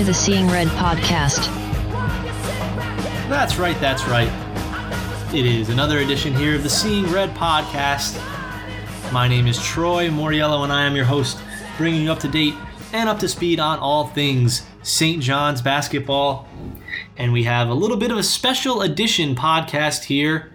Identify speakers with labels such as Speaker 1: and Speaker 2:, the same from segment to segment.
Speaker 1: to the Seeing Red podcast.
Speaker 2: That's right, that's right. It is another edition here of the Seeing Red podcast. My name is Troy Moriello, and I am your host, bringing you up to date and up to speed on all things St. John's basketball. And we have a little bit of a special edition podcast here.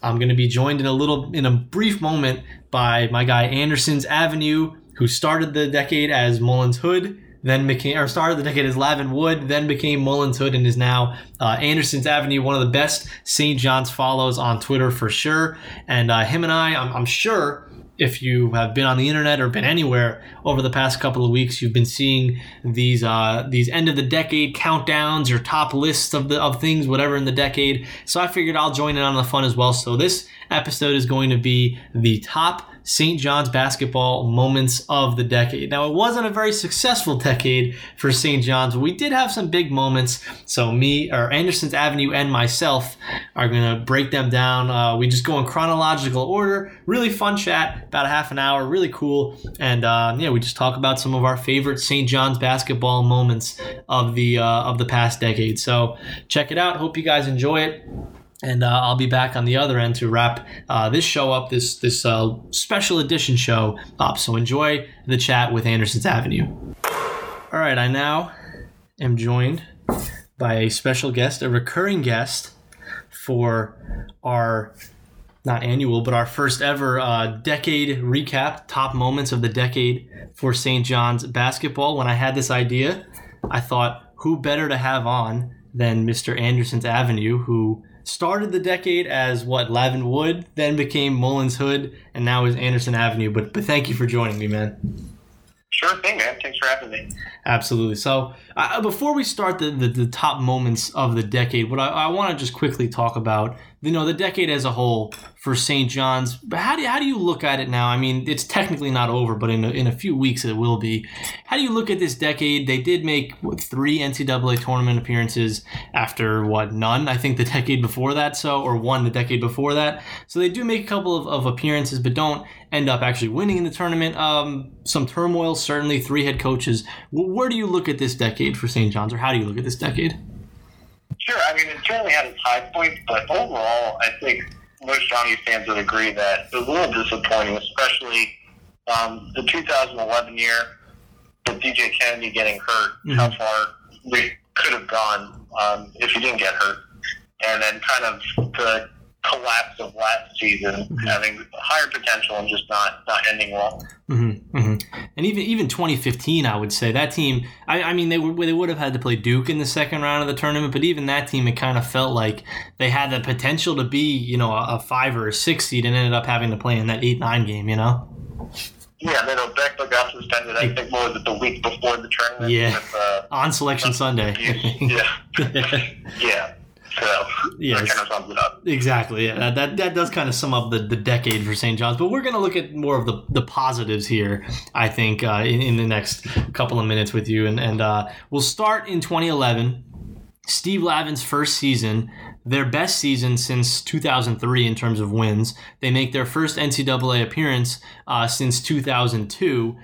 Speaker 2: I'm going to be joined in a little, in a brief moment, by my guy Anderson's Avenue, who started the decade as Mullins Hood, then became, or started the decade as Lavin Wood, then became Mullins Hood, and is now uh, Anderson's Avenue, one of the best St. John's follows on Twitter for sure. And uh, him and I, I'm, I'm sure if you have been on the internet or been anywhere over the past couple of weeks, you've been seeing these uh, these end of the decade countdowns or top lists of the of things, whatever in the decade. So I figured I'll join in on the fun as well. So this episode is going to be the top St. John's basketball moments of the decade. Now, it wasn't a very successful decade for St. John's, but we did have some big moments. So, me, or Anderson's Avenue, and myself are going to break them down. Uh, we just go in chronological order. Really fun chat, about a half an hour, really cool. And uh, yeah, we just talk about some of our favorite St. John's basketball moments of the uh, of the past decade. So, check it out. Hope you guys enjoy it and uh, I'll be back on the other end to wrap uh, this show up, this this uh, special edition show up. So enjoy the chat with Anderson's Avenue. All right, I now am joined by a special guest, a recurring guest for our not annual, but our first ever uh, decade recap, top moments of the decade for St. John's basketball. When I had this idea, I thought, who better to have on than Mr. Anderson's Avenue, who started the decade as what Lavin Wood, then became Mullins Hood, and now is Anderson Avenue. But but thank you for joining me, man.
Speaker 3: Sure thing, man. Thanks for having me.
Speaker 2: Absolutely. So uh, before we start the, the, the top moments of the decade, what I, I want to just quickly talk about, you know, the decade as a whole for St. John's. But how do how do you look at it now? I mean, it's technically not over, but in a, in a few weeks it will be. How do you look at this decade? They did make what, three NCAA tournament appearances after what none, I think the decade before that. So or one the decade before that. So they do make a couple of, of appearances, but don't end up actually winning in the tournament. Um, some turmoil, certainly. Three head coaches. Where do you look at this decade for St. John's, or how do you look at this decade?
Speaker 3: Sure. I mean, it certainly had its high points, but overall, I think most Johnny fans would agree that it was a little disappointing, especially um, the 2011 year with DJ Kennedy getting hurt. Mm-hmm. How far we could have gone um, if he didn't get hurt, and then kind of the collapse of last season, mm-hmm. having higher potential and just not not ending well.
Speaker 2: Mm-hmm. Mm-hmm. And even even 2015, I would say that team. I, I mean, they would they would have had to play Duke in the second round of the tournament, but even that team, it kind of felt like they had the potential to be, you know, a, a five or a six seed, and ended up having to play in that eight nine game. You know.
Speaker 3: Yeah, then Beckler got suspended. I think more was it the week before the tournament.
Speaker 2: Yeah, with, uh, on selection Sunday.
Speaker 3: yeah, yeah. So yeah, that kind of sums it up.
Speaker 2: Exactly. Yeah, that, that, that does kind of sum up the, the decade for St. John's. But we're going to look at more of the, the positives here, I think, uh, in, in the next couple of minutes with you. And, and uh, we'll start in 2011. Steve Lavin's first season, their best season since 2003 in terms of wins. They make their first NCAA appearance uh, since 2002,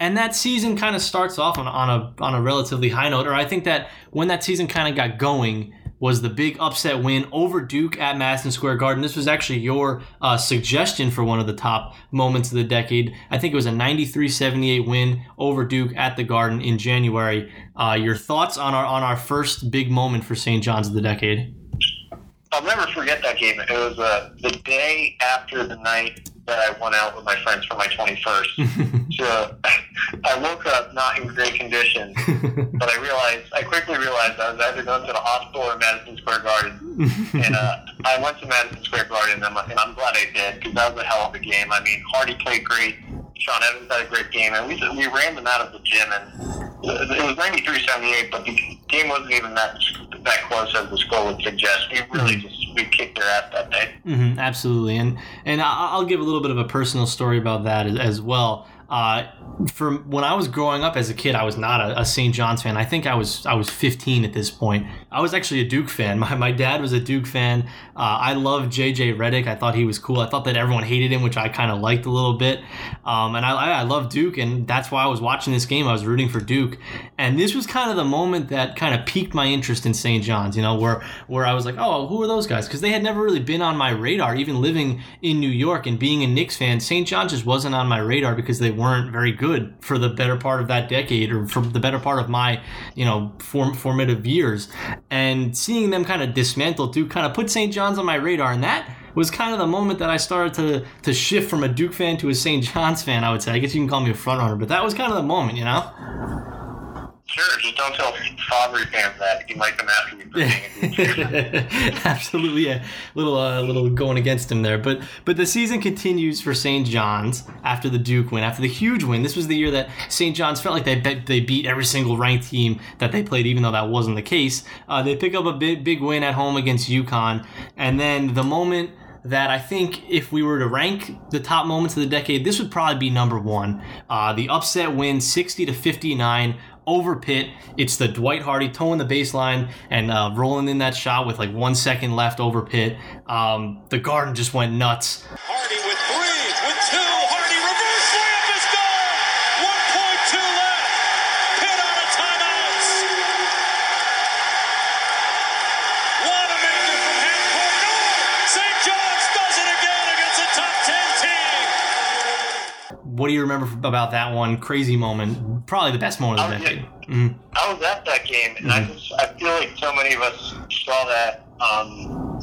Speaker 2: and that season kind of starts off on, on a on a relatively high note. Or I think that when that season kind of got going, was the big upset win over Duke at Madison Square Garden. This was actually your uh, suggestion for one of the top moments of the decade. I think it was a 93 78 win over Duke at the Garden in January. Uh, your thoughts on our, on our first big moment for St. John's of the decade?
Speaker 3: I'll never forget that game. It was uh, the day after the night that I went out with my friends for my 21st. so I woke up not in great condition, but I realized, I quickly realized I was either going to the hospital or Madison Square Garden. and uh, I went to Madison Square Garden, and I'm, and I'm glad I did because that was a hell of a game. I mean, Hardy played great. Sean Evans had a great game, and we, we ran them out of the gym, and it was 93-78, but the game wasn't even that that close as the score would suggest. We really mm-hmm. just we kicked their ass that day.
Speaker 2: Mm-hmm, absolutely, and and I'll give a little bit of a personal story about that as, as well. Uh, from when I was growing up as a kid, I was not a, a St. John's fan. I think I was I was 15 at this point. I was actually a Duke fan. My, my dad was a Duke fan. Uh, I loved JJ Redick. I thought he was cool. I thought that everyone hated him, which I kind of liked a little bit. Um, and I, I love Duke, and that's why I was watching this game. I was rooting for Duke, and this was kind of the moment that kind of piqued my interest in St. John's. You know, where where I was like, oh, who are those guys? Because they had never really been on my radar. Even living in New York and being a Knicks fan, St. John's just wasn't on my radar because they weren't very good for the better part of that decade or for the better part of my you know form, formative years. And seeing them kind of dismantle Duke kind of put St. John's on my radar, and that was kind of the moment that I started to to shift from a Duke fan to a St. John's fan. I would say. I guess you can call me a front runner, but that was kind of the moment, you know.
Speaker 3: Sure, just don't tell Fabry fans that. He might come after you for being.
Speaker 2: Absolutely, yeah. Little, uh, little going against him there, but but the season continues for St. John's after the Duke win, after the huge win. This was the year that St. John's felt like they bet they beat every single ranked team that they played, even though that wasn't the case. Uh, they pick up a big big win at home against UConn, and then the moment that I think if we were to rank the top moments of the decade, this would probably be number one. Uh, the upset win, 60 to 59 over Pitt. It's the Dwight Hardy towing the baseline and uh, rolling in that shot with like one second left over Pitt. Um, the Garden just went nuts.
Speaker 4: Hardy
Speaker 2: What do you remember about that one? Crazy moment. Probably the best moment of the decade. Mhm.
Speaker 3: I was at that game, and I
Speaker 2: Mm-hmm.
Speaker 3: just I feel like so many of us saw that. Um,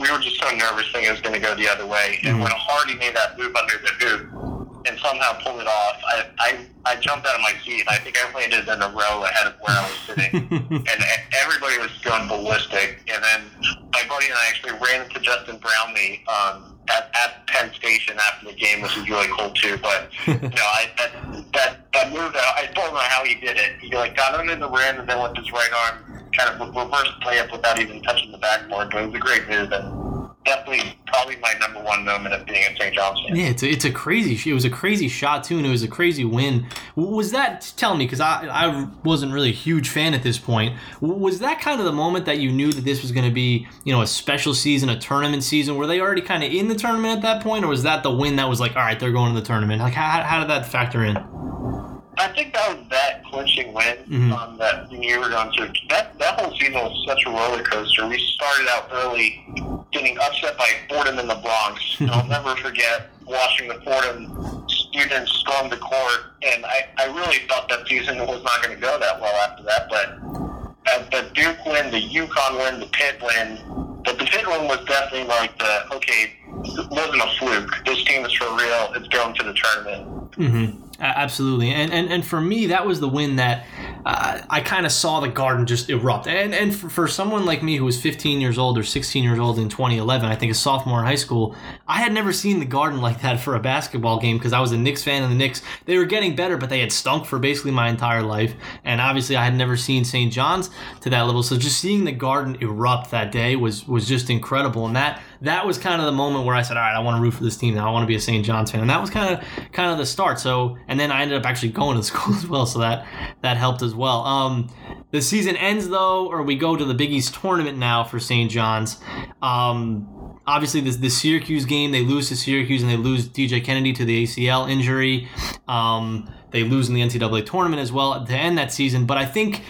Speaker 3: we were just so nervous thinking it was going to go the other way.
Speaker 2: Mm-hmm.
Speaker 3: And when Hardy made that move under the hoop and somehow pulled it off, I, I I jumped out of my seat. I think I landed in a row ahead of where I was sitting, and everybody was going ballistic. And then my buddy and I actually ran into Justin Brownlee um, at, at Penn Station after the game, which was really cool too. But you know, I that that that move, I don't know how he did it. He like got under the rim and then with his right arm kind of reverse layup without even touching the backboard. But it was a great move and definitely probably my number one moment of being a St. John's fan.
Speaker 2: Yeah, it's a, it's a crazy. It was a crazy shot too, and it was a crazy win. Was that? Tell me, because I I wasn't really a huge fan at this point. Was that kind of the moment that you knew that this was going to be, you know, a special season, a tournament season? Were they already kind of in the tournament at that point, or was that the win that was like, all right, they're going to the tournament? Like, how, how did that factor in?
Speaker 3: I think that was that clinching win
Speaker 2: Mhm.
Speaker 3: um, that you were going to. That that whole season was such a roller coaster. We started out early, getting upset by Fordham in the Bronx. and I'll never forget watching the Fordham students storm the court, and I, I really thought that season was not going to go that well after that. But uh, the Duke win, the UConn win, the Pitt win, but the Pitt win was definitely like the okay. It wasn't a fluke. This team is for real. It's going to the tournament.
Speaker 2: Mm-hmm. absolutely, and, and and for me, that was the win that uh, I kind of saw the Garden just erupt. And and for, for someone like me who was 15 years old or 16 years old in 2011, I think a sophomore in high school, I had never seen the Garden like that for a basketball game because I was a Knicks fan, and the Knicks they were getting better, but they had stunk for basically my entire life. And obviously, I had never seen St. John's to that level, so just seeing the Garden erupt that day was was just incredible. And that that was kind of the moment where I said, all right, I want to root for this team now. I want to be a St. John's fan, and that was kind of kind of the start. So, and then I ended up actually going to school as well, so that that helped as well. Um, the season ends though, or we go to the Big East tournament now for St. John's. Um, obviously, this the Syracuse game, they lose to Syracuse and they lose DJ Kennedy to the ACL injury. Um, they lose in the NCAA tournament as well to end that season. But I think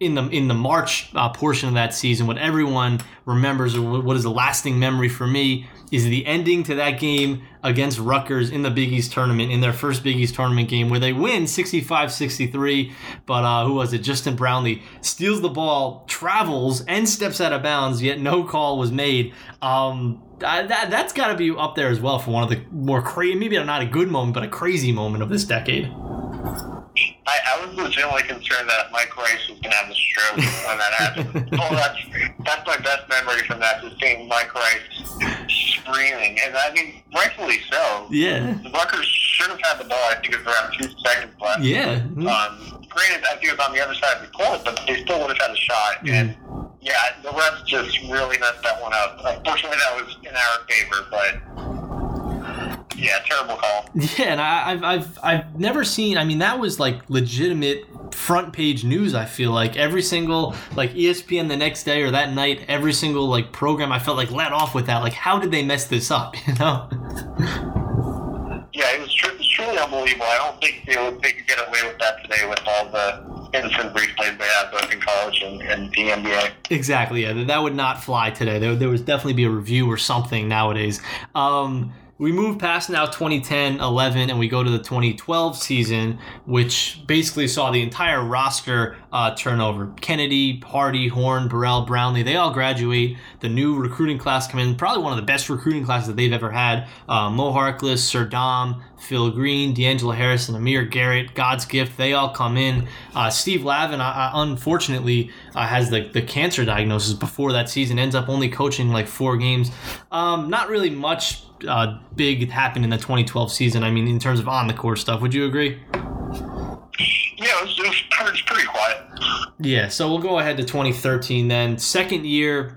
Speaker 2: in the in the March uh, portion of that season, what everyone remembers, or what is a lasting memory for me, is the ending to that game against Rutgers in the Big East tournament, in their first Big East tournament game, where they win 65-63. But uh, who was it? Justin Brownlee steals the ball, travels, and steps out of bounds. Yet no call was made. Um, that, that that's got to be up there as well for one of the more crazy, maybe not a good moment, but a crazy moment of this decade.
Speaker 3: I, I was legitimately concerned that Mike Rice was going to have a stroke when that happened. oh, that's that's my best memory from that, just seeing Mike Rice screaming, and I mean, rightfully so.
Speaker 2: Yeah.
Speaker 3: The Rutgers should have had the ball. I think it was around two seconds left.
Speaker 2: Yeah.
Speaker 3: Um, granted, I think it was on the other side of the court, but they still would have had a shot. And yeah, the refs just really messed that one up. Unfortunately, that was in our favor, but yeah, terrible call.
Speaker 2: Yeah, and I, I've I've I've never seen. I mean, that was like legitimate front page news. I feel like every single like ESPN the next day or that night, every single like program I felt like let off with that. Like, how did they mess this up? You know?
Speaker 3: Yeah, it was, tr- it was truly unbelievable. I don't think they would they could get away with that today with all the instant replays they have both in college and, and the NBA.
Speaker 2: Exactly. Yeah, that- would not fly today. There, there would definitely be a review or something nowadays. Um, we move past now 2010 11 and we go to the 2012 season, which basically saw the entire roster uh, turnover. Kennedy, Hardy, Horne, Burrell, Brownlee, they all graduate. The new recruiting class come in, probably one of the best recruiting classes that they've ever had. Uh, Mo Harkless, Sir Dom, Phil Green, D'Angelo Harrison, Amir Garrett, God's Gift, they all come in. Uh, Steve Lavin, unfortunately, uh, has the, the cancer diagnosis before that season, ends up only coaching like four games. Um, not really much uh, big happened in the 2012 season. I mean, in terms of on the court stuff, would you agree?
Speaker 3: Yeah, it was, it was, pretty, it was pretty quiet.
Speaker 2: Yeah, so we'll go ahead to 2013 then. Second year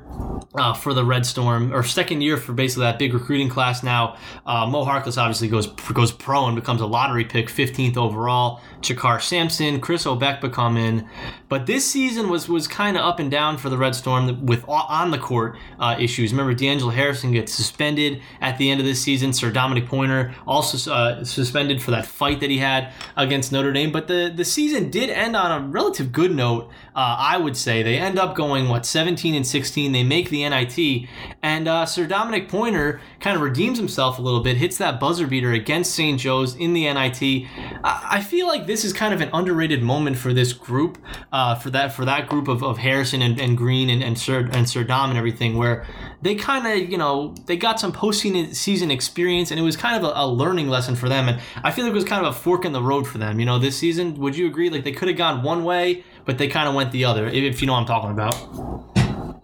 Speaker 2: uh, for the Red Storm, or second year for basically that big recruiting class now. Uh, Mo Harkless obviously goes goes pro and becomes a lottery pick, 15th overall. JaKarr Sampson, Chris Obekpa come in. But this season was was kind of up and down for the Red Storm with on the court uh, issues. Remember, D'Angelo Harrison gets suspended at the end of this season. Sir Dominic Pointer also uh, suspended for that fight that he had against Notre Dame. But the, the season did end on a relative good note, uh, I would say. They end up going, what, 17 and 16. They make the NIT. And uh, Sir Dominic Pointer kind of redeems himself a little bit, hits that buzzer beater against St. Joe's in the NIT. I, feel like this is kind of an underrated moment for this group, uh, for that for that group of, of Harrison and, and Green and, and Sir and Sir Dom and everything, where they kind of you know they got some postseason experience and it was kind of a, a, learning lesson for them. And I feel like it was kind of a fork in the road for them. You know, this season, would you agree? Like they could have gone one way, but they kind of went the other. If you know what I'm talking about.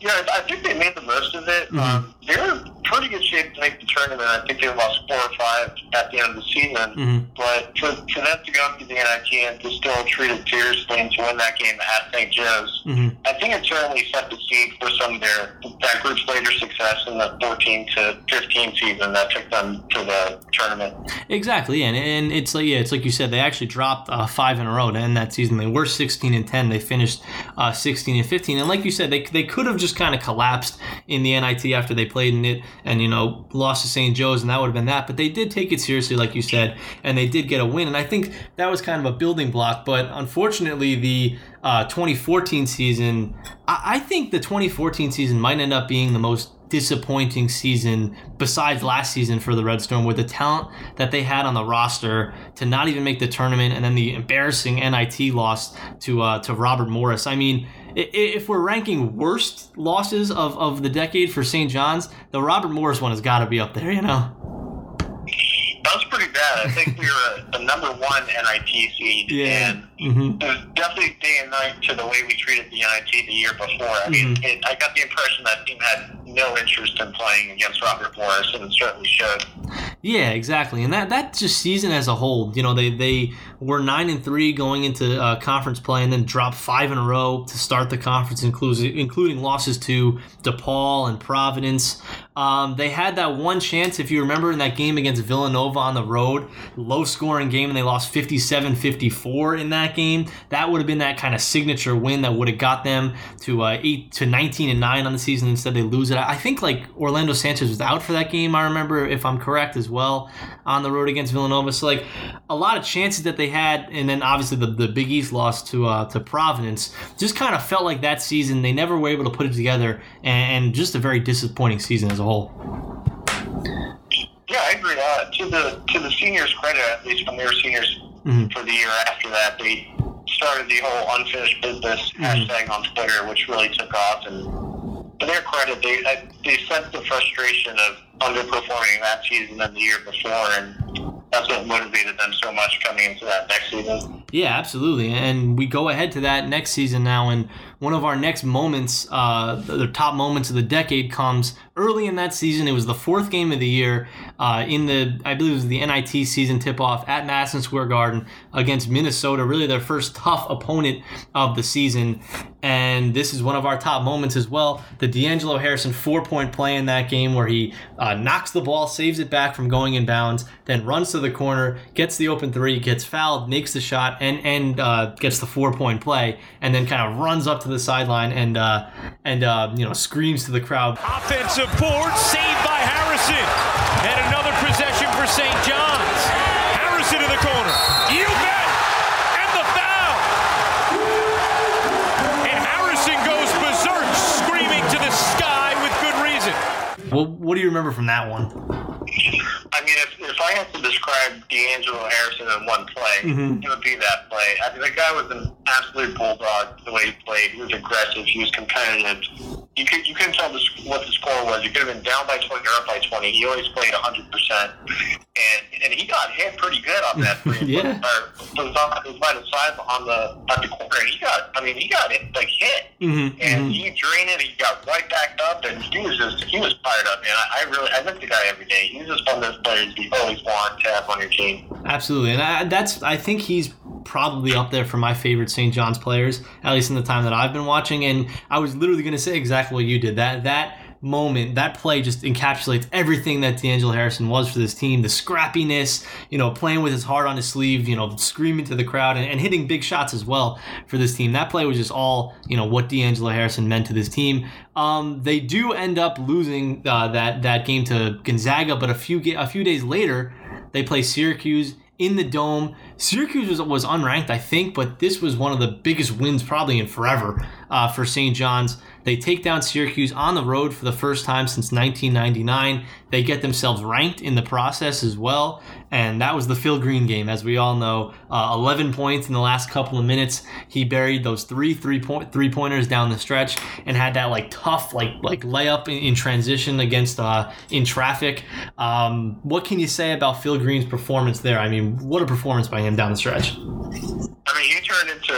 Speaker 3: Yeah, I think they made the most of it. Mm-hmm. Um, they were in pretty good shape to make the tournament. I think they lost four or five at the end of the season. Mm-hmm. But for, for them to go up to the NIT and to still treat it seriously and to win that game at St. Joe's, mm-hmm. I think it certainly set the seed for some of their that group's later success in the 14 to 15 season that took them to the tournament.
Speaker 2: Exactly, and and it's like yeah, it's like you said, they actually dropped uh, five in a row to end that season. They were 16 and 10. They finished uh, 16 and 15, and like you said, they they could have just kind of collapsed in the NIT after they played in it and you know lost to St. Joe's and that would have been that but they did take it seriously like you said and they did get a win and I think that was kind of a building block but unfortunately the uh, 2014 season I-, I think the 2014 season might end up being the most disappointing season besides last season for the Red Storm with the talent that they had on the roster to not even make the tournament and then the embarrassing NIT loss to uh, to Robert Morris. I mean, if we're ranking worst losses of, of the decade for St. John's, the Robert Morris one has got to be up there, you know?
Speaker 3: That was pretty bad. I think we were a, a number one NIT seed,
Speaker 2: yeah.
Speaker 3: and mm-hmm. it was definitely day and night to the way we treated the NIT the year before. I mean, mm-hmm. it, I got the impression that team had no interest in playing against Robert Morris, and it certainly showed.
Speaker 2: Yeah, exactly, and that that just season as a whole, you know, they they were nine and three going into uh, conference play, and then dropped five in a row to start the conference, including including losses to DePaul and Providence. Um, they had that one chance, if you remember, in that game against Villanova on the road, low scoring game, and they lost 57 54 in that game. That would have been that kind of signature win that would have got them to uh, 8 to 19 and 9 on the season. Instead, they lose it. I think like Orlando Sanchez was out for that game, I remember, if I'm correct as well, on the road against Villanova. So, like, a lot of chances that they had, and then obviously the, the Big East loss to, uh, to Providence, just kind of felt like that season they never were able to put it together, and, and just a very disappointing season as a whole.
Speaker 3: Yeah, I agree. Uh, to the to the seniors' credit, at least when they were seniors mm-hmm. for the year after that, they started the whole unfinished business mm-hmm. hashtag on Twitter, which really took off. And to their credit, they they sensed the frustration of underperforming that season and the year before, and that's what motivated them so much coming into that next season.
Speaker 2: Yeah, absolutely. And we go ahead to that next season now, and one of our next moments, uh, the top moments of the decade, comes early in that season. It was the fourth game of the year uh, in the, I believe it was the NIT season tip off at Madison Square Garden against Minnesota, really their first tough opponent of the season. And this is one of our top moments as well. The D'Angelo Harrison four point play in that game where he uh, knocks the ball, saves it back from going in bounds, then runs to the corner, gets the open three, gets fouled, makes the shot, and and uh, gets the four point play, and then kind of runs up to the sideline and uh, and uh, you know screams to the crowd.
Speaker 4: Offensive board saved by Harrison. And another possession for St. John's. Harrison in the corner. You bet! And the foul! And Harrison goes berserk, screaming to the sky with good reason.
Speaker 2: Well, what do you remember from that one?
Speaker 3: I mean, if, if I had to describe D'Angelo Harrison in one play,
Speaker 2: Mhm.
Speaker 3: it would be that play. I mean, the guy was an absolute bulldog the way he played. He was aggressive. He was competitive. You could you couldn't tell the, what the score was. You could have been down by twenty or up by twenty. He always played hundred percent, and and he got hit pretty good on that three.
Speaker 2: Yeah.
Speaker 3: Or it was, on, was by the side on the at the corner. He got. I mean, he got hit like hit
Speaker 2: Mm-hmm,
Speaker 3: and he drained it. He got right back up, and he was just he was fired up, man. I, I really I miss the guy every day. He's just one of those players you always want to have on your team.
Speaker 2: Absolutely, and I, that's I think he's probably up there for my favorite St. John's players, at least in the time that I've been watching. And I was literally going to say exactly what you did. That that moment, that play just encapsulates everything that D'Angelo Harrison was for this team. The scrappiness, you know, playing with his heart on his sleeve, you know, screaming to the crowd and, and hitting big shots as well for this team. That play was just all, you know, what D'Angelo Harrison meant to this team. Um, they do end up losing uh, that that game to Gonzaga, but a few a few days later, they play Syracuse in the dome. Syracuse was, was unranked, I think, but this was one of the biggest wins probably in forever uh, for St. John's. They take down Syracuse on the road for the first time since 1999. They get themselves ranked in the process as well, and that was the Phil Green game, as we all know. Uh, 11 points in the last couple of minutes. He buried those three three point three pointers down the stretch and had that like tough like like layup in, in transition against uh, in traffic. Um, what can you say about Phil Green's performance there? I mean, what a performance by him down the stretch.
Speaker 3: I mean, he turned into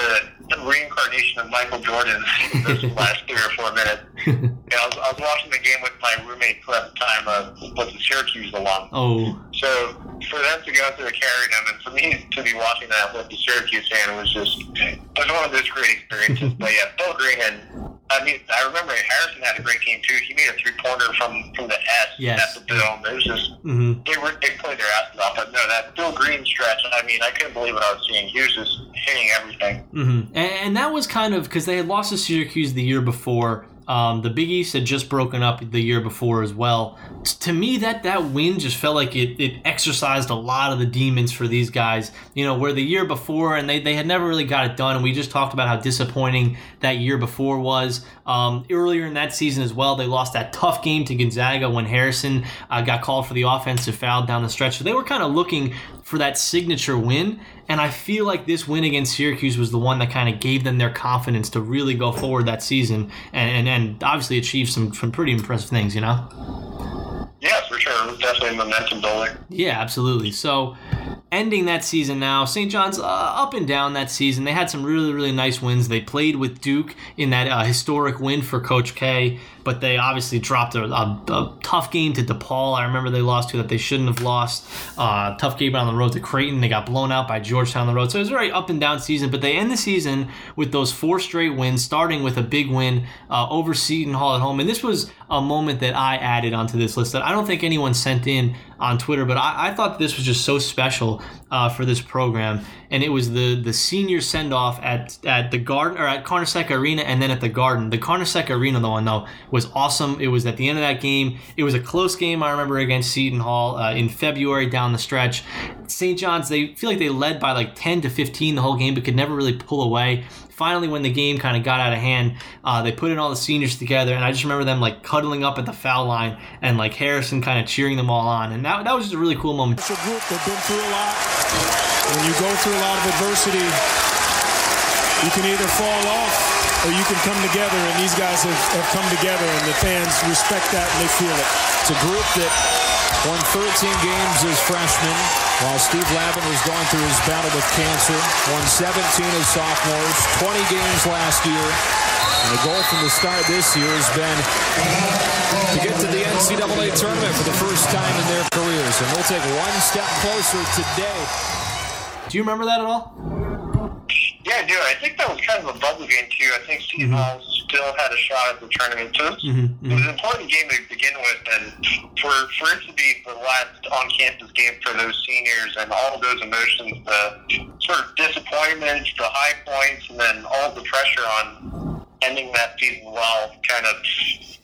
Speaker 3: the reincarnation of Michael Jordan in those last three or four minutes. And I was, I was watching the game with my roommate who at the time uh, was a Syracuse alum.
Speaker 2: Oh,
Speaker 3: So for them to go through carrying them, and for me to be watching that with the Syracuse fan, was just it was one of those great experiences. but yeah, Phil Green and I mean, I remember Harrison had a great game too. He made a three pointer from from the S
Speaker 2: Yes.
Speaker 3: at the dome. It was just
Speaker 2: hmm
Speaker 3: they were they played their asses off. But no, that Phil Green stretch. I mean, I couldn't believe what I was seeing. He was just hitting everything.
Speaker 2: Mm-hmm. And, and that was kind of because they had lost to Syracuse the year before. Um, the Big East had just broken up the year before as well. T- To me, that that win just felt like it, it exercised a lot of the demons for these guys. You know, where the year before and they, they had never really got it done. And we just talked about how disappointing that year before was. Um, earlier in that season as well, they lost that tough game to Gonzaga when Harrison uh, got called for the offensive foul down the stretch. So they were kind of looking for that signature win. And I feel like this win against Syracuse was the one that kind of gave them their confidence to really go forward that season and, and, and obviously achieve some, some pretty impressive things, you know?
Speaker 3: Yeah, for sure. It was definitely a momentum builder.
Speaker 2: Yeah, absolutely. So, ending that season now, St. John's uh, up and down that season. They had some really, really nice wins. They played with Duke in that uh, historic win for Coach K, but they obviously dropped a, a, a tough game to DePaul. I remember they lost to that they shouldn't have lost. Uh, tough game on the road to Creighton. They got blown out by Georgetown on the road. So it was a very up and down season, but they end the season with those four straight wins, starting with a big win uh, over Seton Hall at home. And this was a moment that I added onto this list that I don't think anyone sent in on Twitter, but I, I thought this was just so special uh, for this program. And it was the the senior send off at at the Garden or at Carnesecca Arena, and then at the Garden. The Carnesecca Arena, the one though, was awesome. It was at the end of that game. It was a close game. I remember against Seton Hall uh, in February down the stretch. St. John's, they feel like they led by like 10 to 15 the whole game, but could never really pull away. Finally, when the game kind of got out of hand, uh, they put in all the seniors together, and I just remember them like cuddling up at the foul line and like Harrison kind of cheering them all on, and that, that was just a really cool moment.
Speaker 5: It's a group that's been through a lot. When you go through a lot of adversity, you can either fall off or you can come together, and these guys have, have come together, and the fans respect that and they feel it.
Speaker 6: It's a group that won 13 games as freshmen, while Steve Lavin was going through his battle with cancer. Won 17 as sophomores, 20 games last year. And the goal from the start this year has been to get to the NCAA tournament for the first time in their careers. And they'll take one step closer today.
Speaker 2: Do you remember that at all?
Speaker 3: Yeah, I do. I think that was kind of a bubble game too. I think Seton Hall still had a shot at the tournament. So it was,
Speaker 2: Mhm,
Speaker 3: it was an important game to begin with, and for for it to be the last on-campus game for those seniors and all of those emotions, the sort of disappointments, the high points, and then all the pressure on ending that season well, kind of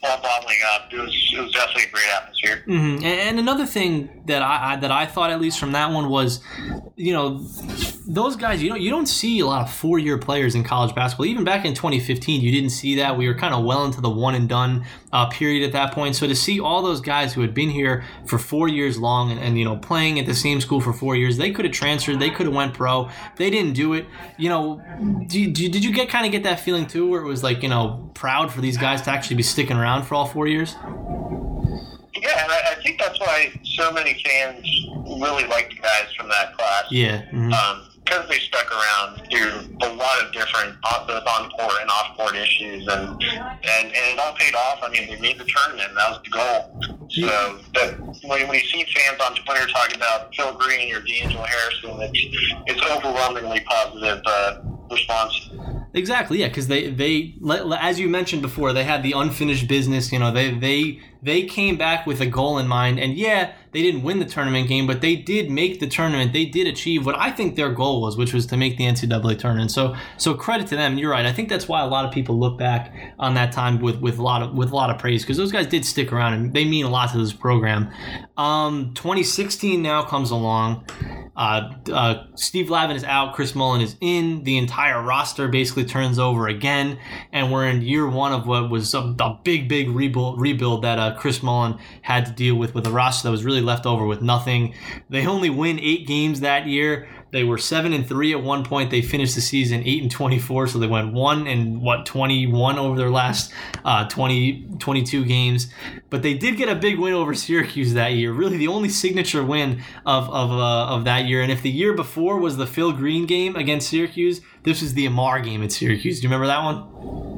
Speaker 3: all bottling up. It was it was definitely a great atmosphere.
Speaker 2: hmm And, and another thing that I, I that I thought at least from that one was, you know, those guys. You know, you don't see a lot of four year players in college basketball. Even back in 2015, you didn't see that. We were kind of well into the one and done uh, period at that point. So to see all those guys who had been here for four years long and, and you know playing at the same school for four years, they could have transferred. They could have went pro. They didn't do it. You know, do do did you get kind of get that feeling too, where it was like you know proud for these guys to actually be sticking around for all four years?
Speaker 3: Yeah, and I, I think that's why so many fans really like the guys from that class.
Speaker 2: Yeah. mhm.
Speaker 3: um, because they stuck around through a lot of different on- both on court and off court issues, and, and and it all paid off. I mean, they made the tournament. That was the goal. So that when we see fans on Twitter talking about Phil Green or D'Angelo Harrison, it's it's overwhelmingly positive uh, response.
Speaker 2: Exactly, yeah, because they they as you mentioned before, they had the unfinished business. You know, they they they came back with a goal in mind, and yeah, they didn't win the tournament game, but they did make the tournament. They did achieve what I think their goal was, which was to make the NCAA tournament. So so credit to them. You're right. I think that's why a lot of people look back on that time with with a lot of with a lot of praise because those guys did stick around and they mean a lot to this program. Um, 2016 now comes along. Uh, uh, Steve Lavin is out. Chris Mullin is in. The entire roster basically turns over again, and we're in year one of what was a, a big, big rebuild, rebuild that uh, Chris Mullin had to deal with with a roster that was really left over with nothing. They only win eight games that year. They were seven and three at one point. They finished the season eight and twenty four, so they went one and what twenty one over their last uh, 20, 22 games. But they did get a big win over Syracuse that year. Really, the only signature win of of uh, of that year. And if the year before was the Phil Green game against Syracuse, this was the Amar game at Syracuse. Do you remember that one?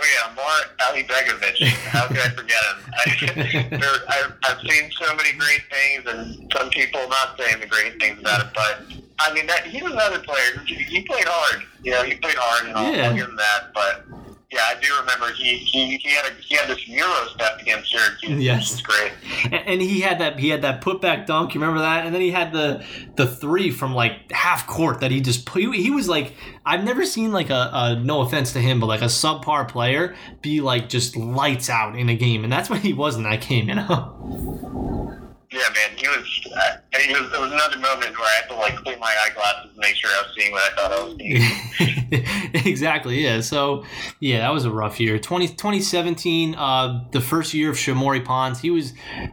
Speaker 3: Oh yeah, Amar Alibegovic. How could I forget him? I, there, I've, I've seen so many great things, and some people not saying the great things about it. But I mean, that he's another player. He, he played hard. You know, he played hard, and I'll,
Speaker 2: Yeah.
Speaker 3: I'll give him that. But yeah, I do remember he he, he had a he had this Euro step against Syracuse.
Speaker 2: Yes.
Speaker 3: which is great.
Speaker 2: And- and he had that he had that putback dunk. You remember that? And then he had the the three from like half court that he just put. He, he was like I've never seen like a, a no offense to him, but like a subpar player be like just lights out in a game, and that's what he was in that game. You know.
Speaker 3: Yeah, man, he was. Uh, it was. It was another moment where I had to like clean my eyeglasses and make sure I was seeing what I thought I was seeing.
Speaker 2: exactly. Yeah. So, yeah, that was a rough year. 20, 2017, uh, the first year of Shamorie Ponds. He was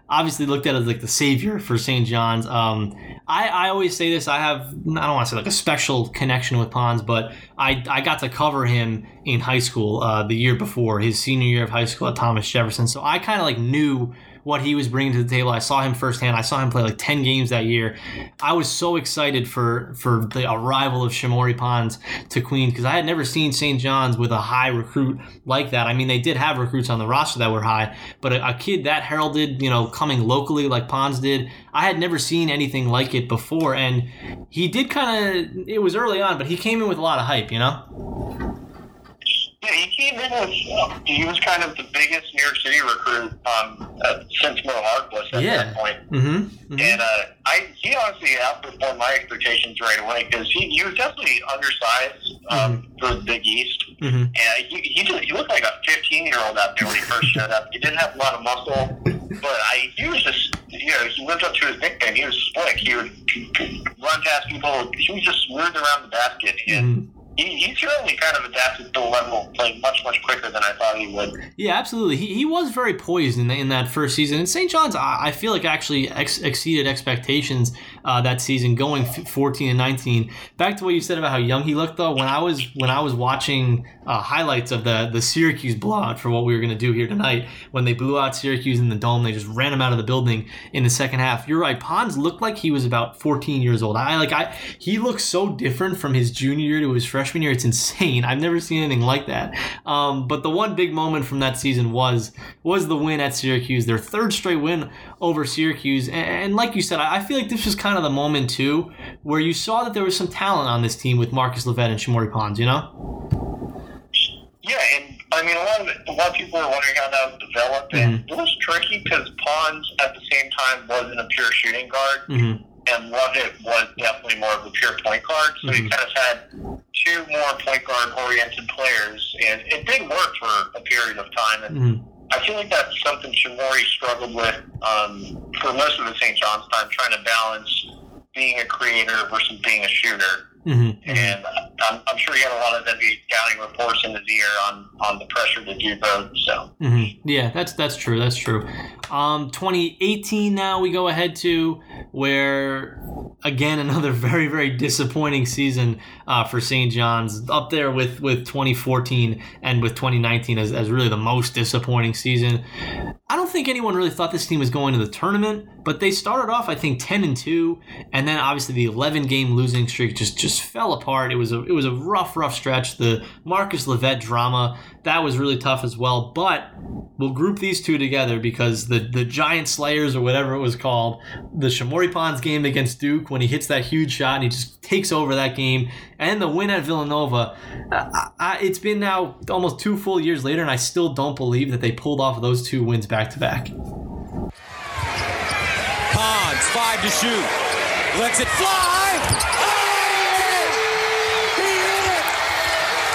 Speaker 2: obviously looked at as like the savior for St. John's. Um, I, I always say this. I have I don't want to say like a special connection with Ponds, but I I got to cover him in high school uh, the year before his senior year of high school at Thomas Jefferson. So I kind of like knew what he was bringing to the table. I saw him firsthand. I saw him play like 10 games that year. I was so excited for for the arrival of Shamorie Ponds to Queens because I had never seen St. John's with a high recruit like that. I mean, they did have recruits on the roster that were high, but a, a kid that heralded, you know, coming locally like Ponds did, I had never seen anything like it before. And he did kind of, it was early on, but he came in with a lot of hype, you know?
Speaker 3: Yeah, he came in with. Uh, he was kind of the biggest New York City recruit um, uh, since Mo Harkless at
Speaker 2: Yeah.
Speaker 3: that point.
Speaker 2: Mm-hmm.
Speaker 3: And uh, I, he honestly outperformed my expectations right away because he, he was definitely undersized um, for the Big East.
Speaker 2: Mm-hmm.
Speaker 3: And he, he, just, he looked like a 15 year old out there when he first showed up. He didn't have a lot of muscle, but I, he was just, you know, he lived up to his nickname. He was slick. He would run past people. He was just smooth around the basket. And he, he certainly kind of adapted to the level, playing much, much quicker than I thought he would.
Speaker 2: Yeah, absolutely. He, he was very poised in, in that first season. And St. John's, I, I feel like actually ex- exceeded expectations uh, that season, going f- 14 and 19. Back to what you said about how young he looked, though. When I was when I was watching uh, highlights of the the Syracuse blowout for what we were going to do here tonight, when they blew out Syracuse in the dome, they just ran him out of the building in the second half. You're right. Ponds looked like he was about 14 years old. I like I he looked so different from his junior year to his freshman freshman year. It's insane. I've never seen anything like that. Um, but the one big moment from that season was was the win at Syracuse, their third straight win over Syracuse. And, and like you said, I, I feel like this was kind of the moment too where you saw that there was some talent on this team with Marcus LoVett and Shamorie Ponds. You know?
Speaker 3: Yeah, and I mean, a lot of it, a lot of people are wondering how that was developed, and it was tricky because Ponds at the same time wasn't a pure shooting guard,
Speaker 2: Mm-hmm.
Speaker 3: and Lovett was definitely more of a pure point guard. So he kind of had two more point guard oriented players, and it did work for a period of time. And
Speaker 2: Mhm.
Speaker 3: I feel like that's something Shamorie struggled with um, for most of the St. John's time, trying to balance being a creator versus being a shooter.
Speaker 2: Mm-hmm.
Speaker 3: And I'm, I'm sure he had a lot of NBA scouting reports in his ear on, on the pressure to do both. So,
Speaker 2: hmm Yeah, that's that's true. That's true. Um, 2018 now we go ahead to where again another very very disappointing season uh, for St. John's up there with with 2014 and with 2019 as, as really the most disappointing season. I don't think anyone really thought this team was going to the tournament, but they started off I think 10 and 2 and then obviously the 11 game losing streak just just fell apart. It was a it was a rough rough stretch. The Marcus LoVett drama that was really tough as well, but we'll group these two together because the the Giant Slayers or whatever it was called, the Shamorie Ponds game against Duke when he hits that huge shot and he just takes over that game, and the win at Villanova. Uh, I, I, it's been now almost two full years later, and I still don't believe that they pulled off those two wins back to back.
Speaker 7: Ponds, five to shoot. Lets it fly. Oh, he hit it!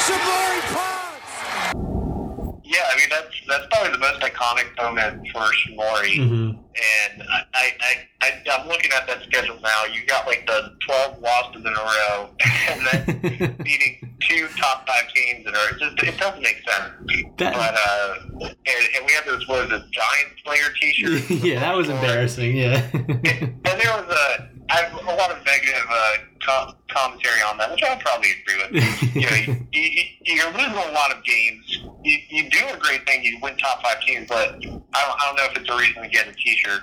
Speaker 7: Shamorie Ponds!
Speaker 3: yeah, I mean, that's probably the most iconic moment for Shamorie.
Speaker 2: Mm-hmm.
Speaker 3: And I, I, I, I'm looking at that schedule now. You got like the 12 losses in a row, and then beating two top five teams in a row. It just it doesn't make sense.
Speaker 2: That-
Speaker 3: but uh, and, and we had this what was it, Giant Slayer T-shirt.
Speaker 2: yeah, that was embarrassing. Yeah.
Speaker 3: And there was a I have a lot of negative uh, com- commentary on that, which I probably agree with. you know, you, you, you're losing a lot of games. You, you do a great thing. You win top five teams, but I don't, I don't know if it's a reason to get a T-shirt.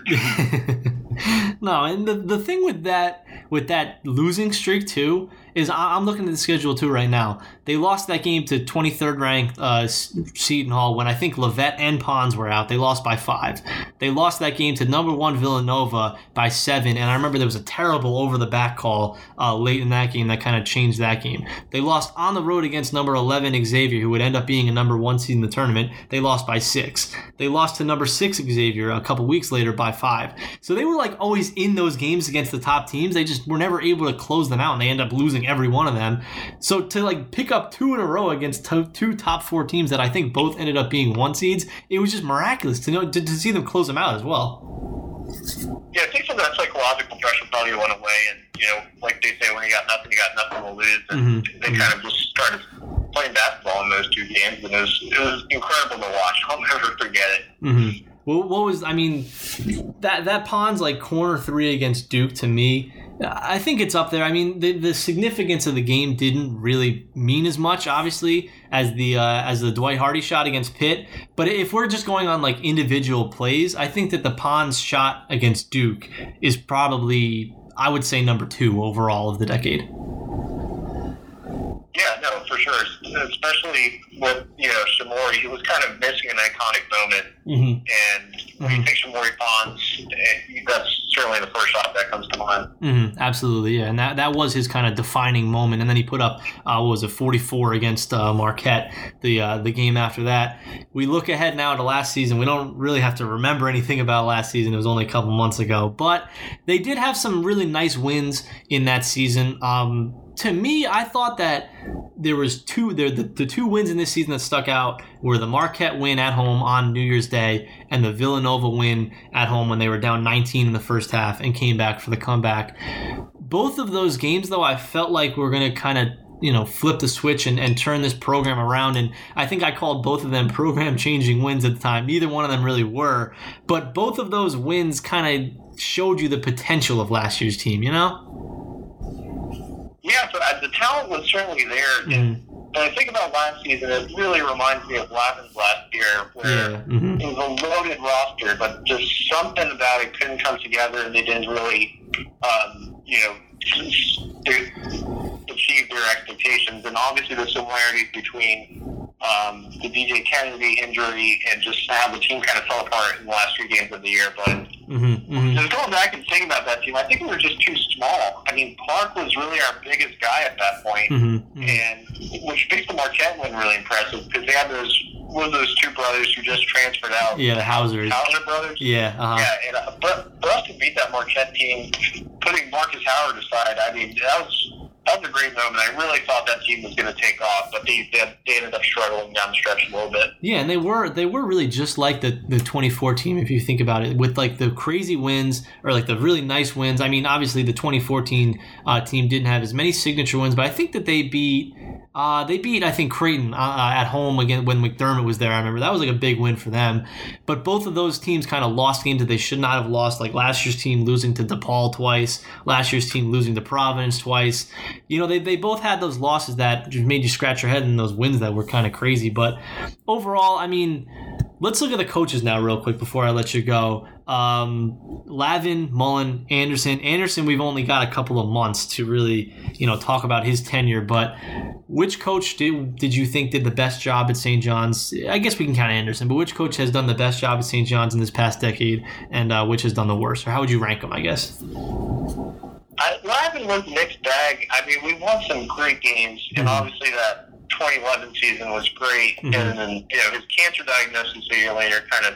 Speaker 2: no, and the, the thing with that with that losing streak too is I- I'm looking at the schedule too right now. They lost that game to 23rd ranked uh, Seton Hall when I think LoVett and Ponds were out. They lost by five. They lost that game to number one Villanova by seven, and I remember there was a terrible over the back call uh, late in that game that kind of changed that game. They lost on the road against number 11 Xavier, who would end up being a number one seed in the tournament. They lost by six. They lost to number six Xavier a couple weeks later by five. So they were like always in those games against the top teams. They just were never able to close them out, and they end up losing every one of them. So to like pick up two in a row against to- two top four teams that I think both ended up being one seeds, it was just miraculous to know to, to see them close them out as well.
Speaker 3: Yeah, I think some of that psychological pressure probably went away, and you know, like they say, when you got nothing, you got nothing to lose, and
Speaker 2: Mhm.
Speaker 3: they kind of just started playing basketball in those two games, and it was it was incredible to watch. I'll never forget it.
Speaker 2: hmm Well, what was I mean? That that Ponds like corner three against Duke to me, I think it's up there. I mean, the, the significance of the game didn't really mean as much, obviously, as the uh, as the Dwight Hardy shot against Pitt. But if we're just going on like individual plays, I think that the Ponds shot against Duke is probably I would say number two overall of the decade.
Speaker 3: Yeah, no, for sure. Especially with you know Shamorie, he was kind of missing an iconic moment,
Speaker 2: Mm-hmm.
Speaker 3: and when you think Shamorie Ponds, that's certainly the first shot that comes to mind.
Speaker 2: hmm absolutely, yeah, and that, that was his kind of defining moment. And then he put up uh, what was it, 44 against uh, Marquette the uh, the game after that. We look ahead now to last season. We don't really have to remember anything about last season. It was only a couple months ago, but they did have some really nice wins in that season. Um, to me, I thought that there was two there the, the two wins in this season that stuck out were the Marquette win at home on New Year's Day and the Villanova win at home when they were down 19 in the first half and came back for the comeback. Both of those games though I felt like we are going to kind of you know flip the switch and, and turn this program around and I think I called both of them program changing wins at the time. Neither one of them really were, but both of those wins kind of showed you the potential of last year's team, you know?
Speaker 3: Yeah, so uh, the talent was certainly there. And when I think about last season, it really reminds me of Lavin's last year, where
Speaker 2: Yeah. hmm
Speaker 3: it was a loaded roster, but just something about it couldn't come together, and they didn't really, um, you know, it their expectations. And obviously, the similarities between um, the DJ Kennedy injury and just how the team kind of fell apart in the last few games of the year. But
Speaker 2: Mm-hmm, mm-hmm.
Speaker 3: just going back and thinking about that team, I think we were just too small. I mean, Clark was really our biggest guy at that point,
Speaker 2: Mm-hmm.
Speaker 3: and which makes the Marquette win really impressive because they had those one of those two brothers who just transferred out.
Speaker 2: Yeah, the Hausers.
Speaker 3: Hauser brothers.
Speaker 2: Yeah. Uh-huh.
Speaker 3: Yeah, and uh, us to beat that Marquette team, putting Marcus Howard aside, I mean, that was great moment. I really thought that team was going to take off, but they, they they ended up struggling down the stretch a little bit.
Speaker 2: Yeah, and they were they were really just like the the 2014 if you think about it with like the crazy wins or like the really nice wins. I mean, obviously the 2014 uh, team didn't have as many signature wins, but I think that they beat uh, they beat I think Creighton uh, uh, at home again when McDermott was there. I remember that was like a big win for them. But both of those teams kind of lost games that they should not have lost. Like last year's team losing to DePaul twice, last year's team losing to Providence twice. You know, they, they both had those losses that just made you scratch your head and those wins that were kind of crazy. But overall, I mean, let's look at the coaches now real quick before I let you go. Um, Lavin, Mullin, Anderson. Anderson, we've only got a couple of months to really, you know, talk about his tenure. But which coach did did you think did the best job at St. John's? I guess we can count Anderson, but which coach has done the best job at St. John's in this past decade, and uh, which has done the worst? Or how would you rank them? I guess.
Speaker 3: I, Lavin was mixed bag. I mean, we won some great games, and
Speaker 2: Mhm.
Speaker 3: obviously that 2011 season was great.
Speaker 2: Mhm.
Speaker 3: And then, you know, his cancer diagnosis a year later kind of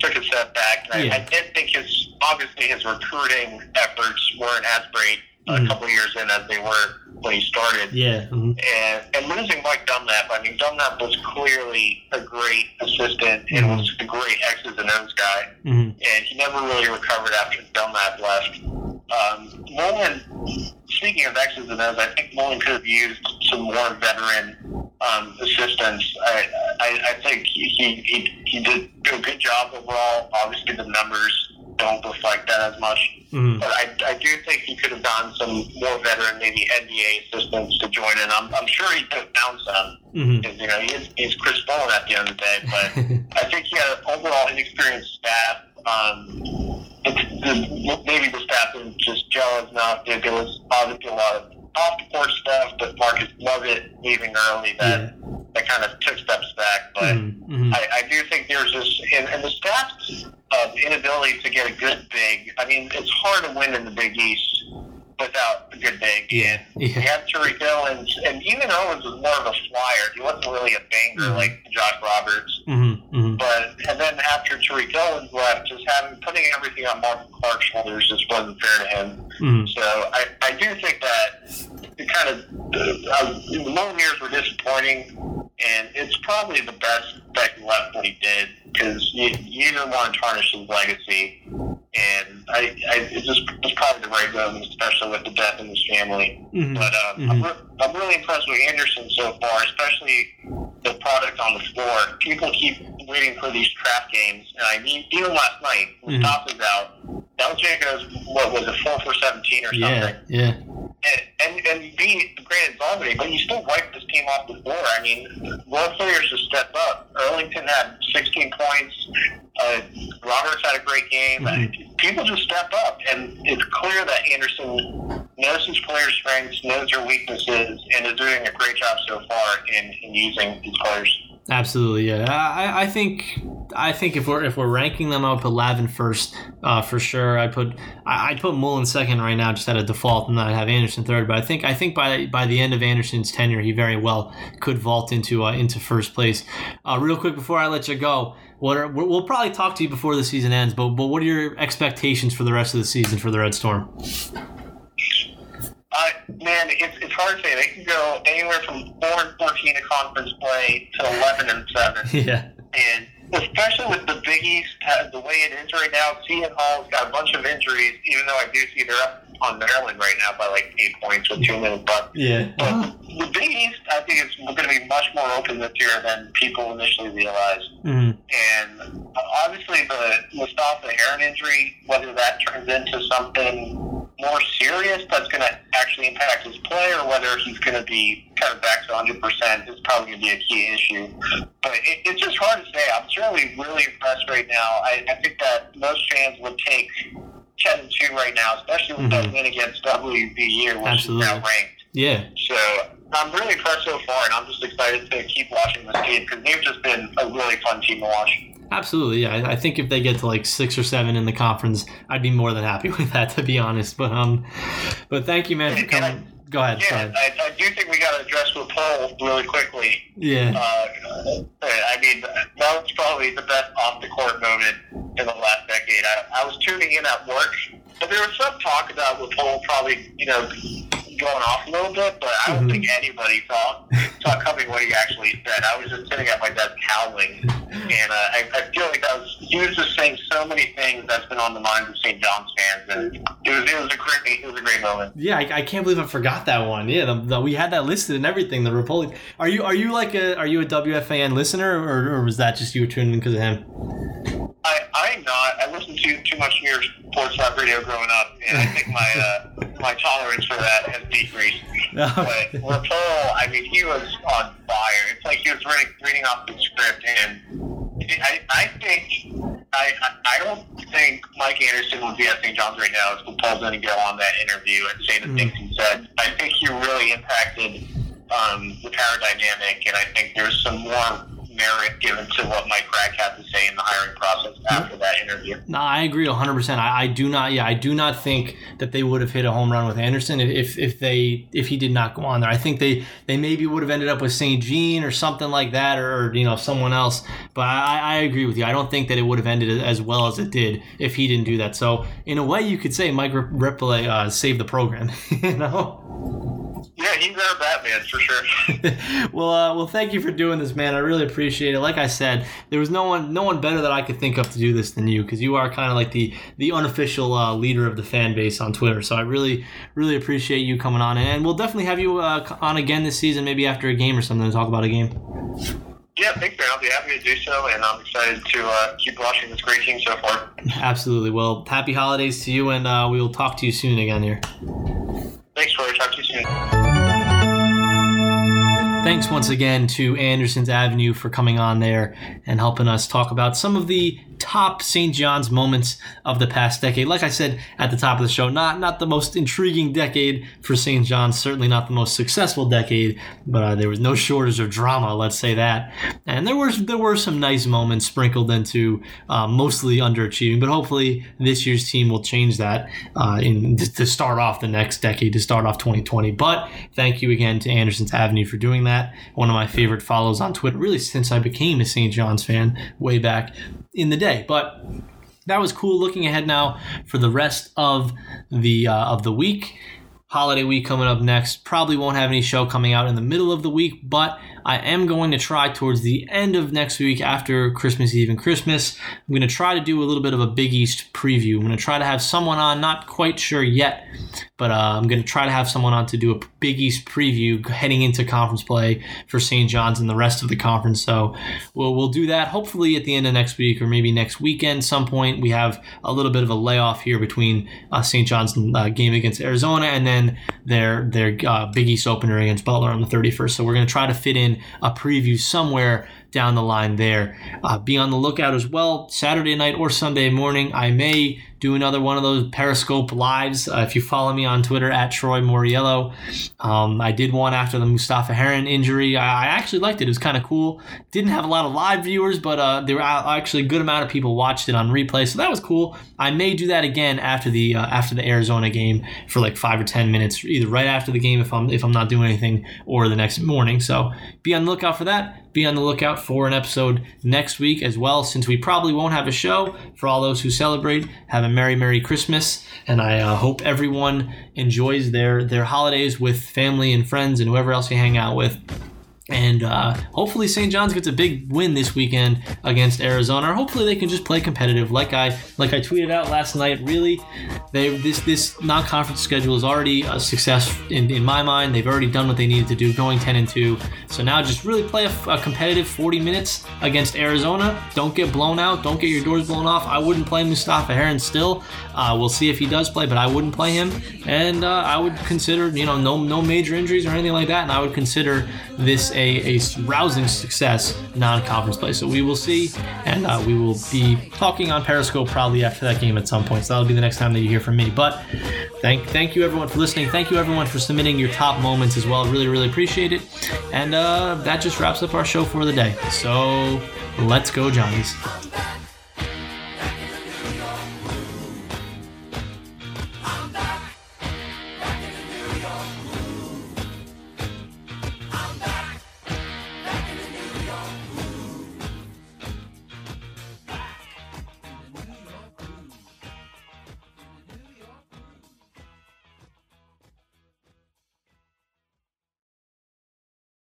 Speaker 3: took a step back. And
Speaker 2: Yeah.
Speaker 3: I, I did think his, obviously, his recruiting efforts weren't as great
Speaker 2: Mhm.
Speaker 3: a couple years in as they were when he started.
Speaker 2: Yeah. mhm.
Speaker 3: And, and losing Mike Dunlap, I mean, Dunlap was clearly a great assistant and
Speaker 2: Mhm.
Speaker 3: was a great X's and O's guy
Speaker 2: Mhm.
Speaker 3: and he never really recovered after Dunlap left. Um, Mullin, speaking of X's and O's, I think Mullin could have used some more veteran um, assistance. I, I, I think he, he, he, did do a good job overall. Obviously, the numbers don't reflect that as much.
Speaker 2: Mhm.
Speaker 3: But I, I do think he could have gotten some more veteran, maybe NBA assistants to join in. I'm, I'm sure he could have found some
Speaker 2: Mhm.
Speaker 3: you know he is, he's Chris Mullin at the end of the day. But I think he had an overall inexperienced staff. Um, maybe the staff didn't just gel enough. There, there was obviously a lot of off the court stuff, but Marcus LoVett leaving early that that kind of took steps back. But
Speaker 2: Mhm. Mhm.
Speaker 3: I, I do think there's this, and, and the staff's uh, inability to get a good big. I mean, it's hard to win in the Big East without a good big.
Speaker 2: Yeah,
Speaker 3: And
Speaker 2: yeah.
Speaker 3: you have Tariq Owens, and even Owens was more of a flyer. He wasn't really a banger
Speaker 2: Mhm.
Speaker 3: like Josh Roberts.
Speaker 2: Mhm. Mhm.
Speaker 3: But and then after Tariq Owens left, just having putting everything on Marvin Clark's shoulders just wasn't fair to him.
Speaker 2: Mhm.
Speaker 3: So I, I do think that it kind of uh, the Mullin years were disappointing, and it's probably the best that he left what he did because you, you didn't want to tarnish his legacy. And I, I it just it's probably the right move, especially with the death in his family.
Speaker 2: Mhm.
Speaker 3: But um, I'm, re- I'm really impressed with Anderson so far, especially the product on the floor. People keep waiting for these trap games, and I mean, even last night,
Speaker 2: Mhm.
Speaker 3: Stops is out, Belichick goes, what was it, 4 for 17 or something?
Speaker 2: Yeah. Yeah.
Speaker 3: And and, and be granted dominating, but you still wipe this team off the floor. I mean, role players should step up. Earlington had 16 points. Uh, Roberts had a great game.
Speaker 2: Mhm.
Speaker 3: People just step up, and it's clear that Anderson knows his players' strengths, knows their weaknesses, and is doing a great job so far in, in using his players.
Speaker 2: Absolutely, yeah. I, I think I think if we're if we're ranking them, I would put Lavin first uh, for sure. I put I I'd put Mullin second right now, just at a default, and then I'd have Anderson third. But I think I think by by the end of Anderson's tenure, he very well could vault into uh, into first place. Uh, real quick before I let you go, what are we'll we'll probably talk to you before the season ends, but but what are your expectations for the rest of the season for the Red Storm?
Speaker 3: Uh, man, it's, it's hard to say. They can go anywhere from 4 and 14 in conference play to 11 and 7.
Speaker 2: yeah.
Speaker 3: And especially with the Big East, uh, the way it is right now, Seton Hall's got a bunch of injuries, even though I do see they're up on Maryland right now by like eight points with two minutes left.
Speaker 2: Yeah.
Speaker 3: But the Big East, I think it's going to be much more open this year than people initially realized.
Speaker 2: Mhm.
Speaker 3: And obviously, the Mustapha Heron injury, whether that turns into something more serious that's going to actually impact his play, or whether he's going to be kind of back to 100%, is probably going to be a key issue. But it, it's just hard to say. I'm certainly really impressed right now. I, I think that most fans would take 10 and 2 right now, especially with that
Speaker 2: Mhm.
Speaker 3: win against WVU, which
Speaker 2: Absolutely.
Speaker 3: is now ranked.
Speaker 2: Yeah.
Speaker 3: So I'm really impressed so far, and I'm just excited to keep watching this team because they've just been a really fun team to watch.
Speaker 2: Absolutely, yeah. I- I think if they get to like six or seven in the conference, I'd be more than happy with that, to be honest. But um, but thank you, man, for coming. Go ahead.
Speaker 3: Yeah. I, I do think we got to address the poll really quickly.
Speaker 2: Yeah.
Speaker 3: Uh, I mean, that was probably the best off the court moment in the last decade. I, I was tuning in at work, but there was some talk about with Paul probably, you know, going off a little bit, but I don't
Speaker 2: Mhm.
Speaker 3: think anybody saw saw coming what he actually said. I was just sitting at my desk howling, and uh, I, I feel like I was he was just saying so many things that's been on the minds of St. John's fans, and it was it was a great it was a great moment.
Speaker 2: Yeah, I, I can't believe I forgot that one. Yeah, the, the, we had that listed and everything. The Repole. Are you are you like a are you a WFAN listener or, or was that just you were tuning in because of him?
Speaker 3: I, I'm not. I listened to too much New York sports talk radio growing up, and I think my uh, my tolerance for that has decreased. But with Paul, I mean, he was on fire. It's like he was reading, reading off the script, and I, I think I, I don't think Mike Anderson would be at St. John's right now if Paul's going to go on that interview and say the things he said. I think he really impacted um, the power dynamic, and I think there's some more merit given to what Mike Cragg had to say in the hiring process after that interview.
Speaker 2: No, I agree 100%. I, I do not, yeah, I do not think that they would have hit a home run with Anderson if, if, they, if he did not go on there. I think they, they maybe would have ended up with St. Jean or something like that or, or, you know, someone else. But I, I agree with you. I don't think that it would have ended as well as it did if he didn't do that. So, in a way, you could say Mike Repole uh, saved the program, you know?
Speaker 3: Yeah, he's our Batman for sure.
Speaker 2: well, uh, well, thank you for doing this, man. I really appreciate it. Like I said, there was no one, no one better that I could think of to do this than you, because you are kind of like the the unofficial uh, leader of the fan base on Twitter. So I really, really appreciate you coming on, and we'll definitely have you uh, on again this season, maybe after a game or something, to talk about a game.
Speaker 3: Yeah, thanks, man. I'll be happy to do so, and I'm excited to uh, keep watching this great team so far.
Speaker 2: Absolutely. Well, happy holidays to you, and uh, we will talk to you soon again here.
Speaker 3: Thanks, Troy. Talk to you soon.
Speaker 2: Thanks once again to Anderson's Avenue for coming on there and helping us talk about some of the top St. John's moments of the past decade. Like I said at the top of the show, not not the most intriguing decade for St. John's, certainly not the most successful decade, but uh, there was no shortage of drama, let's say that. And there was there were some nice moments sprinkled into uh, mostly underachieving, but hopefully this year's team will change that uh, in to start off the next decade, to start off 2020. But thank you again to Anderson's Avenue for doing that. One of my favorite follows on Twitter, really since I became a St. John's fan way back in the day. But that was cool. Looking ahead now for the rest of the uh, of the week. Holiday week coming up next. Probably won't have any show coming out in the middle of the week, but I am going to try towards the end of next week after Christmas Eve and Christmas. I'm going to try to do a little bit of a Big East preview. I'm going to try to have someone on, not quite sure yet, but uh, I'm going to try to have someone on to do a Big East preview heading into conference play for St. John's and the rest of the conference. So we'll, we'll do that hopefully at the end of next week or maybe next weekend some point. We have a little bit of a layoff here between uh, St. John's uh, game against Arizona and then their their uh, Big East opener against Butler on the 31st. So we're going to try to fit in a preview somewhere down the line there. Uh, be on the lookout as well. Saturday night or Sunday morning, I may do another one of those Periscope lives. Uh, if you follow me on Twitter at Troy Moriello, um, I did one after the Mustapha Heron injury. I, I actually liked it. It was kind of cool. Didn't have a lot of live viewers, but uh, there were actually a good amount of people watched it on replay, so that was cool. I may do that again after the uh, after the Arizona game for like five or ten minutes, either right after the game if I'm if I'm not doing anything, or the next morning. So be on the lookout for that. Be on the lookout for an episode next week as well, since we probably won't have a show. For all those who celebrate, have a merry merry Christmas, and I uh, hope everyone enjoys their their holidays with family and friends and whoever else you hang out with. And uh, hopefully St. John's gets a big win this weekend against Arizona. Hopefully they can just play competitive, like I like I tweeted out last night. Really, they this this non-conference schedule is already a success in, in my mind. They've already done what they needed to do, going 10 and 2. So now just really play a, a competitive 40 minutes against Arizona. Don't get blown out. Don't get your doors blown off. I wouldn't play Mustapha Heron still. Uh, we'll see if he does play, but I wouldn't play him. And uh, I would consider, you know, no no major injuries or anything like that. And I would consider this a, a rousing success non-conference play. So we will see, and uh, we will be talking on Periscope probably after that game at some point. So that'll be the next time that you hear from me. But thank thank you everyone for listening. Thank you everyone for submitting your top moments as well. Really really appreciate it. And uh, that just wraps up our show for the day. So let's go, Johnnies.